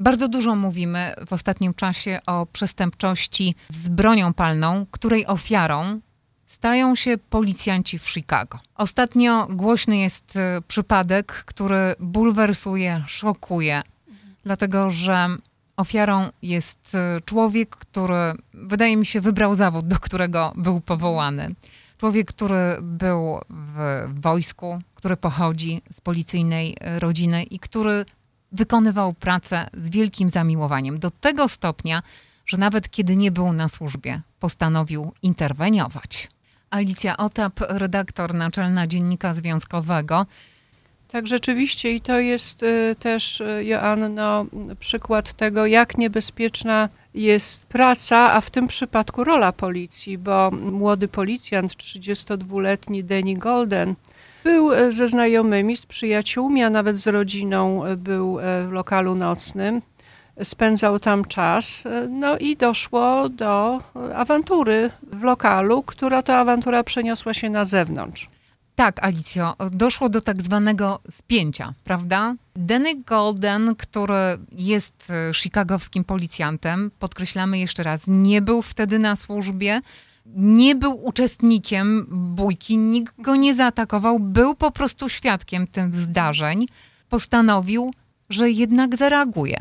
Bardzo dużo mówimy w ostatnim czasie o przestępczości z bronią palną, której ofiarą stają się policjanci w Chicago. Ostatnio głośny jest e, przypadek, który bulwersuje, szokuje, dlatego że ofiarą jest e, człowiek, który wydaje mi się wybrał zawód, do którego był powołany. Człowiek, który był w wojsku, który pochodzi z policyjnej rodziny i który wykonywał pracę z wielkim zamiłowaniem. Do tego stopnia, że nawet kiedy nie był na służbie, postanowił interweniować. Alicja Otap, redaktor naczelna Dziennika Związkowego. Tak, rzeczywiście i to jest y, też, y, Joanno, przykład tego, jak niebezpieczna jest praca, a w tym przypadku rola policji, bo młody policjant, 32-letni Danny Golden, był y, ze znajomymi, z przyjaciółmi, a nawet z rodziną był w lokalu nocnym spędzał tam czas. No i doszło do awantury w lokalu, która to awantura przeniosła się na zewnątrz. Tak, Alicjo, doszło do tak zwanego spięcia, prawda? Danny Golden, który jest e, chicagowskim policjantem, podkreślamy jeszcze raz, nie był wtedy na służbie, nie był uczestnikiem bójki, nikt go nie zaatakował, był po prostu świadkiem tych zdarzeń. Postanowił, że jednak zareaguje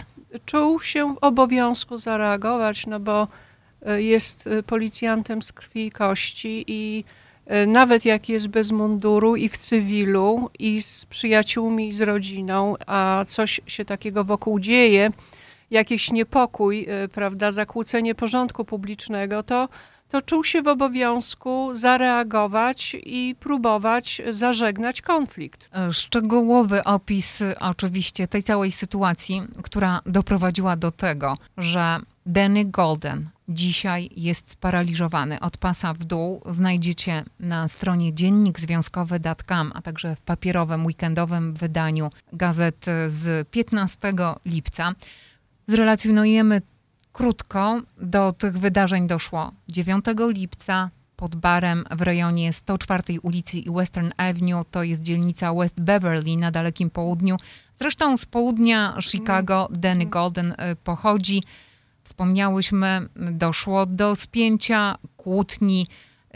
czuł się w obowiązku zareagować, no bo e, jest e, policjantem z krwi i kości i e, nawet jak jest bez munduru i w cywilu i z przyjaciółmi i z rodziną, a coś się takiego wokół dzieje, jakiś niepokój, prawda, zakłócenie porządku publicznego, to to czuł się w obowiązku zareagować i próbować zażegnać konflikt. E, szczegółowy opis oczywiście tej całej sytuacji, która doprowadziła do tego, że Danny Golden dzisiaj jest sparaliżowany od pasa w dół. Znajdziecie na stronie dziennikzwiązkowy.com, a także w papierowym, weekendowym wydaniu gazety z 15 lipca. Zrelacjonujemy Krótko do tych wydarzeń doszło 9 lipca pod barem w rejonie 104 ulicy i Western Avenue, to jest dzielnica West Beverly na dalekim południu. Zresztą z południa Chicago Danny Golden y, pochodzi. Wspomniałyśmy, doszło do spięcia, kłótni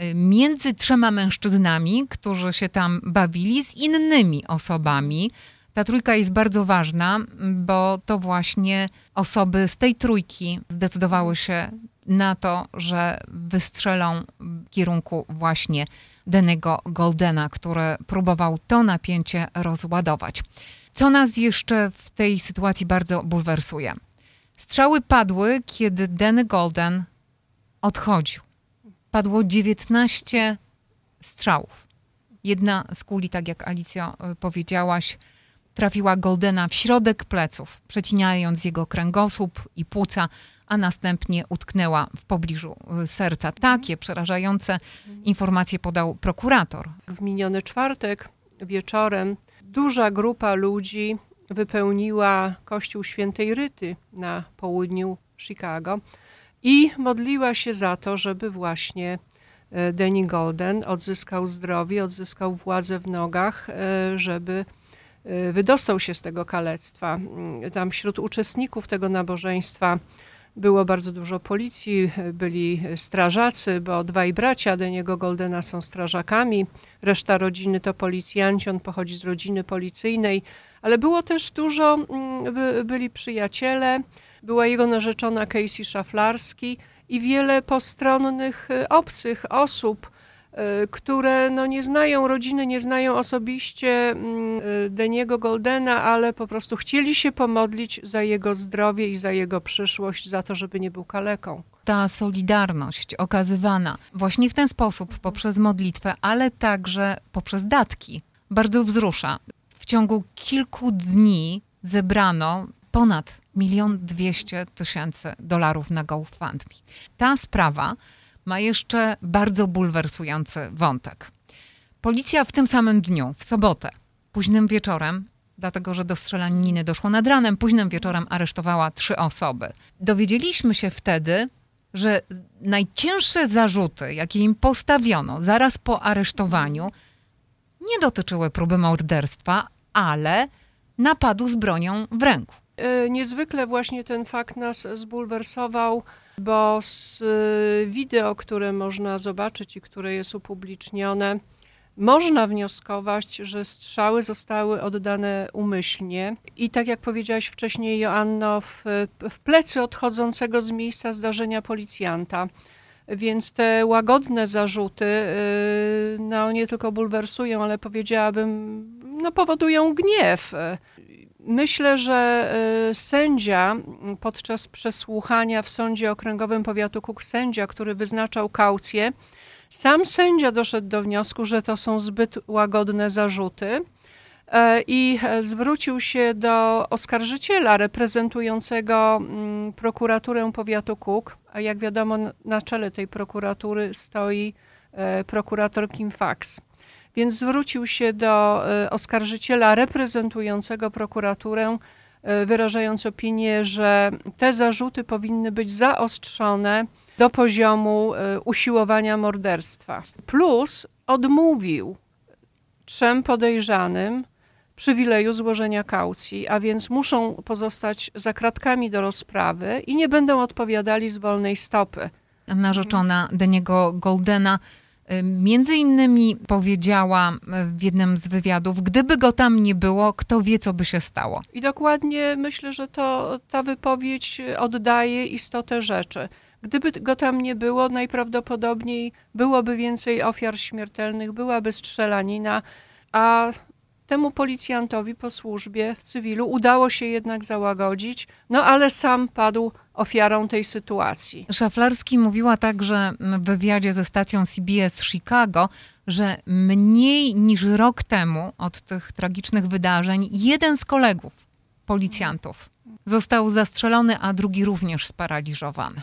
y, między trzema mężczyznami, którzy się tam bawili z innymi osobami. Ta trójka jest bardzo ważna, bo to właśnie osoby z tej trójki zdecydowały się na to, że wystrzelą w kierunku właśnie Denego Goldena, który próbował to napięcie rozładować. Co nas jeszcze w tej sytuacji bardzo bulwersuje? Strzały padły, kiedy Denny Golden odchodził. Padło 19 strzałów. Jedna z kuli, tak jak Alicjo y, powiedziałaś, trafiła Goldena w środek pleców, przecinając jego kręgosłup i płuca, a następnie utknęła w pobliżu y, serca. Takie przerażające informacje podał prokurator. W miniony czwartek wieczorem duża grupa ludzi wypełniła kościół świętej Ryty na południu Chicago i modliła się za to, żeby właśnie y, Danny Golden odzyskał zdrowie, odzyskał władzę w nogach, y, żeby wydostał się z tego kalectwa. Y, tam wśród uczestników tego nabożeństwa było bardzo dużo policji, y, byli strażacy, bo dwaj bracia Deniego Goldena są strażakami, reszta rodziny to policjanci, on pochodzi z rodziny policyjnej, ale było też dużo, mm, byli przyjaciele, była jego narzeczona Casey Szaflarski i wiele postronnych obcych osób, Y, które no, nie znają rodziny, nie znają osobiście mm, y, Deniego Goldena, ale po prostu chcieli się pomodlić za jego zdrowie i za jego przyszłość, za to, żeby nie był kaleką. Ta solidarność okazywana właśnie w ten sposób, poprzez modlitwę, ale także poprzez datki, bardzo wzrusza. W ciągu kilku dni zebrano ponad milion dwieście tysięcy dolarów na GoFundMe. Ta sprawa ma jeszcze bardzo bulwersujący wątek. Policja w tym samym dniu, w sobotę, późnym wieczorem, dlatego że do strzelaniny doszło nad ranem, późnym wieczorem aresztowała trzy osoby. Dowiedzieliśmy się wtedy, że najcięższe zarzuty, jakie im postawiono zaraz po aresztowaniu, nie dotyczyły próby morderstwa, ale napadu z bronią w ręku. E, niezwykle właśnie ten fakt nas zbulwersował, bo z e, wideo, które można zobaczyć i które jest upublicznione, można wnioskować, że strzały zostały oddane umyślnie i tak jak powiedziałaś wcześniej, Joanno, w, w plecy odchodzącego z miejsca zdarzenia policjanta. Więc te łagodne zarzuty y, no, nie tylko bulwersują, ale powiedziałabym, no, powodują gniew. Myślę, że y, sędzia podczas przesłuchania w Sądzie Okręgowym Powiatu Kuk, sędzia, który wyznaczał kaucję, sam sędzia doszedł do wniosku, że to są zbyt łagodne zarzuty e, i e, zwrócił się do oskarżyciela reprezentującego mm, prokuraturę powiatu Kuk, a jak wiadomo na czele tej prokuratury stoi e, prokurator Kim Fax. Więc zwrócił się do oskarżyciela reprezentującego prokuraturę, wyrażając opinię, że te zarzuty powinny być zaostrzone do poziomu e, usiłowania morderstwa. Plus odmówił trzem podejrzanym przywileju złożenia kaucji, a więc muszą pozostać za kratkami do rozprawy i nie będą odpowiadali z wolnej stopy. Narzeczona Deniego Goldena e, Między innymi powiedziała w jednym z wywiadów, gdyby go tam nie było, kto wie, co by się stało. I dokładnie myślę, że to ta wypowiedź oddaje istotę rzeczy. Gdyby go tam nie było, najprawdopodobniej byłoby więcej ofiar śmiertelnych, byłaby strzelanina, a temu policjantowi po służbie w cywilu udało się jednak załagodzić, no ale sam padł ofiarą tej sytuacji. Szaflarski mówiła także w wywiadzie ze stacją CBS Chicago, że mniej niż rok temu od tych tragicznych wydarzeń jeden z kolegów policjantów został zastrzelony, a drugi również sparaliżowany.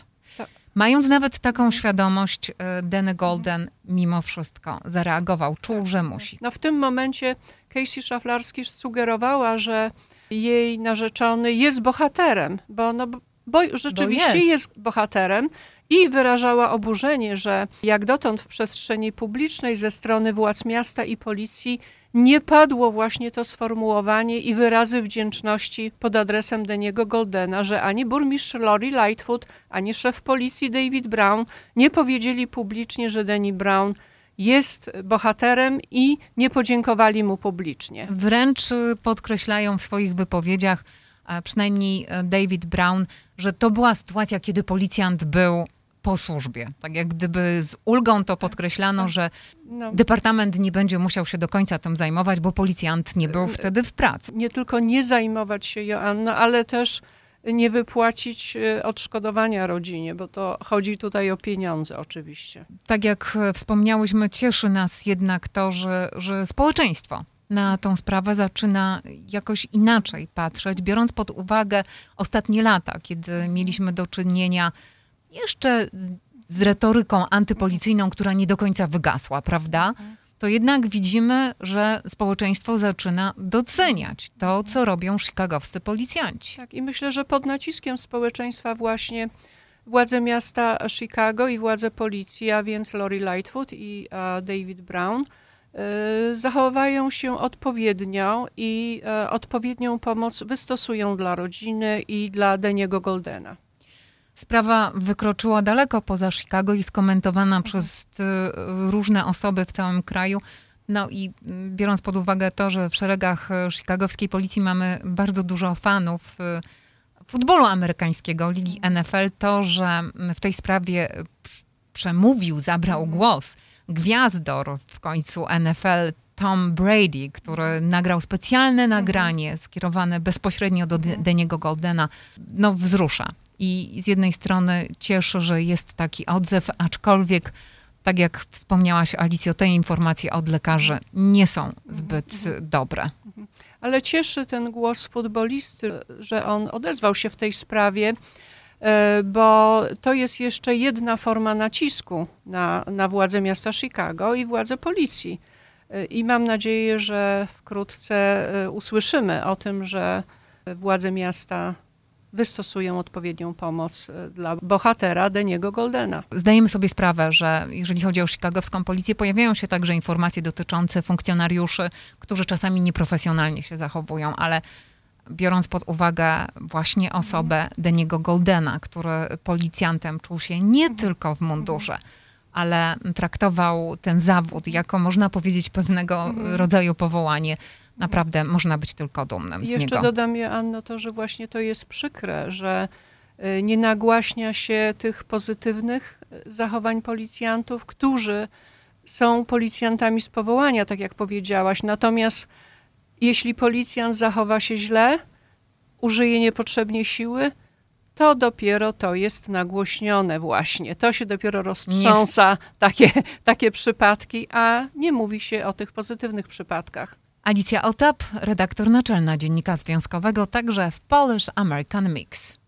Mając nawet taką świadomość, e, Danny Golden mimo wszystko zareagował, czuł, że musi. No w tym momencie Casey Szaflarski sugerowała, że jej narzeczony jest bohaterem, bo, no, bo rzeczywiście bo jest. jest bohaterem i wyrażała oburzenie, że jak dotąd w przestrzeni publicznej ze strony władz miasta i policji nie padło właśnie to sformułowanie i wyrazy wdzięczności pod adresem Deniego Goldena, że ani burmistrz Lori Lightfoot, ani szef policji David Brown nie powiedzieli publicznie, że Denny Brown jest bohaterem i nie podziękowali mu publicznie. Wręcz podkreślają w swoich wypowiedziach, przynajmniej David Brown, że to była sytuacja, kiedy policjant był po służbie. Tak jak gdyby z ulgą to podkreślano, że no. departament nie będzie musiał się do końca tym zajmować, bo policjant nie był wtedy w pracy. Nie tylko nie zajmować się Joanna, ale też nie wypłacić e, odszkodowania rodzinie, bo to chodzi tutaj o pieniądze oczywiście. Tak jak wspomniałyśmy, cieszy nas jednak to, że, że społeczeństwo na tą sprawę zaczyna jakoś inaczej patrzeć, biorąc pod uwagę ostatnie lata, kiedy mieliśmy do czynienia jeszcze z retoryką antypolicyjną, która nie do końca wygasła, prawda? To jednak widzimy, że społeczeństwo zaczyna doceniać to, co robią chicagowscy policjanci. Tak, i myślę, że pod naciskiem społeczeństwa właśnie władze miasta Chicago i władze policji, a więc Lori Lightfoot i David Brown, y, zachowają się odpowiednio i y, odpowiednią pomoc wystosują dla rodziny i dla Deniego Goldena. Sprawa wykroczyła daleko poza Chicago i skomentowana mhm. przez y, różne osoby w całym kraju. No i mm, biorąc pod uwagę to, że w szeregach y, chicagowskiej policji mamy bardzo dużo fanów y, futbolu amerykańskiego, ligi NFL, to, że w tej sprawie przemówił, zabrał mhm. głos gwiazdor w końcu NFL Tom Brady, który nagrał specjalne mhm. nagranie skierowane bezpośrednio do Deniego Goldena, no wzrusza. I z jednej strony cieszę, że jest taki odzew, aczkolwiek tak jak wspomniałaś Alicjo, te informacje od lekarzy nie są zbyt mhm. dobre. Mhm. Ale cieszy ten głos futbolisty, że on odezwał się w tej sprawie, e, bo to jest jeszcze jedna forma nacisku na, na władze miasta Chicago i władze policji i mam nadzieję, że wkrótce e, usłyszymy o tym, że władze miasta wystosują odpowiednią pomoc e, dla bohatera Deniego Goldena. Zdajemy sobie sprawę, że jeżeli chodzi o chicagowską policję, pojawiają się także informacje dotyczące funkcjonariuszy, którzy czasami nieprofesjonalnie się zachowują, ale biorąc pod uwagę właśnie osobę Deniego Goldena, który policjantem czuł się nie tylko w mundurze, ale traktował ten zawód jako, można powiedzieć, pewnego rodzaju powołanie. Naprawdę można być tylko dumnym z Jeszcze niego. dodam, Anno, to, że właśnie to jest przykre, że y, nie nagłaśnia się tych pozytywnych y, zachowań policjantów, którzy są policjantami z powołania, tak jak powiedziałaś. Natomiast jeśli policjant zachowa się źle, użyje niepotrzebnie siły, to dopiero to jest nagłośnione właśnie. To się dopiero roztrząsa takie, takie przypadki, a nie mówi się o tych pozytywnych przypadkach. Alicja Otap, redaktor naczelna Dziennika Związkowego, także w Polish American Mix.